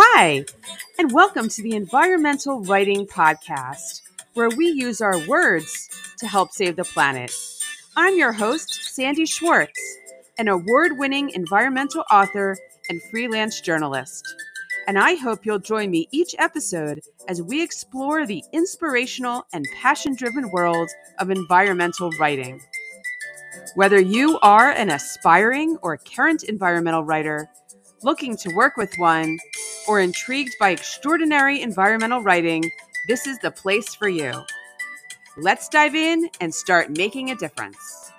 Hi, and welcome to the Environmental Writing Podcast, where we use our words to help save the planet. I'm your host, Sandi Schwartz, an award winning environmental author and freelance journalist. And I hope you'll join me each episode as we explore the inspirational and passion driven world of environmental writing. Whether you are an aspiring or current environmental writer, looking to work with one, or intrigued by extraordinary environmental writing, this is the place for you. Let's dive in and start making a difference.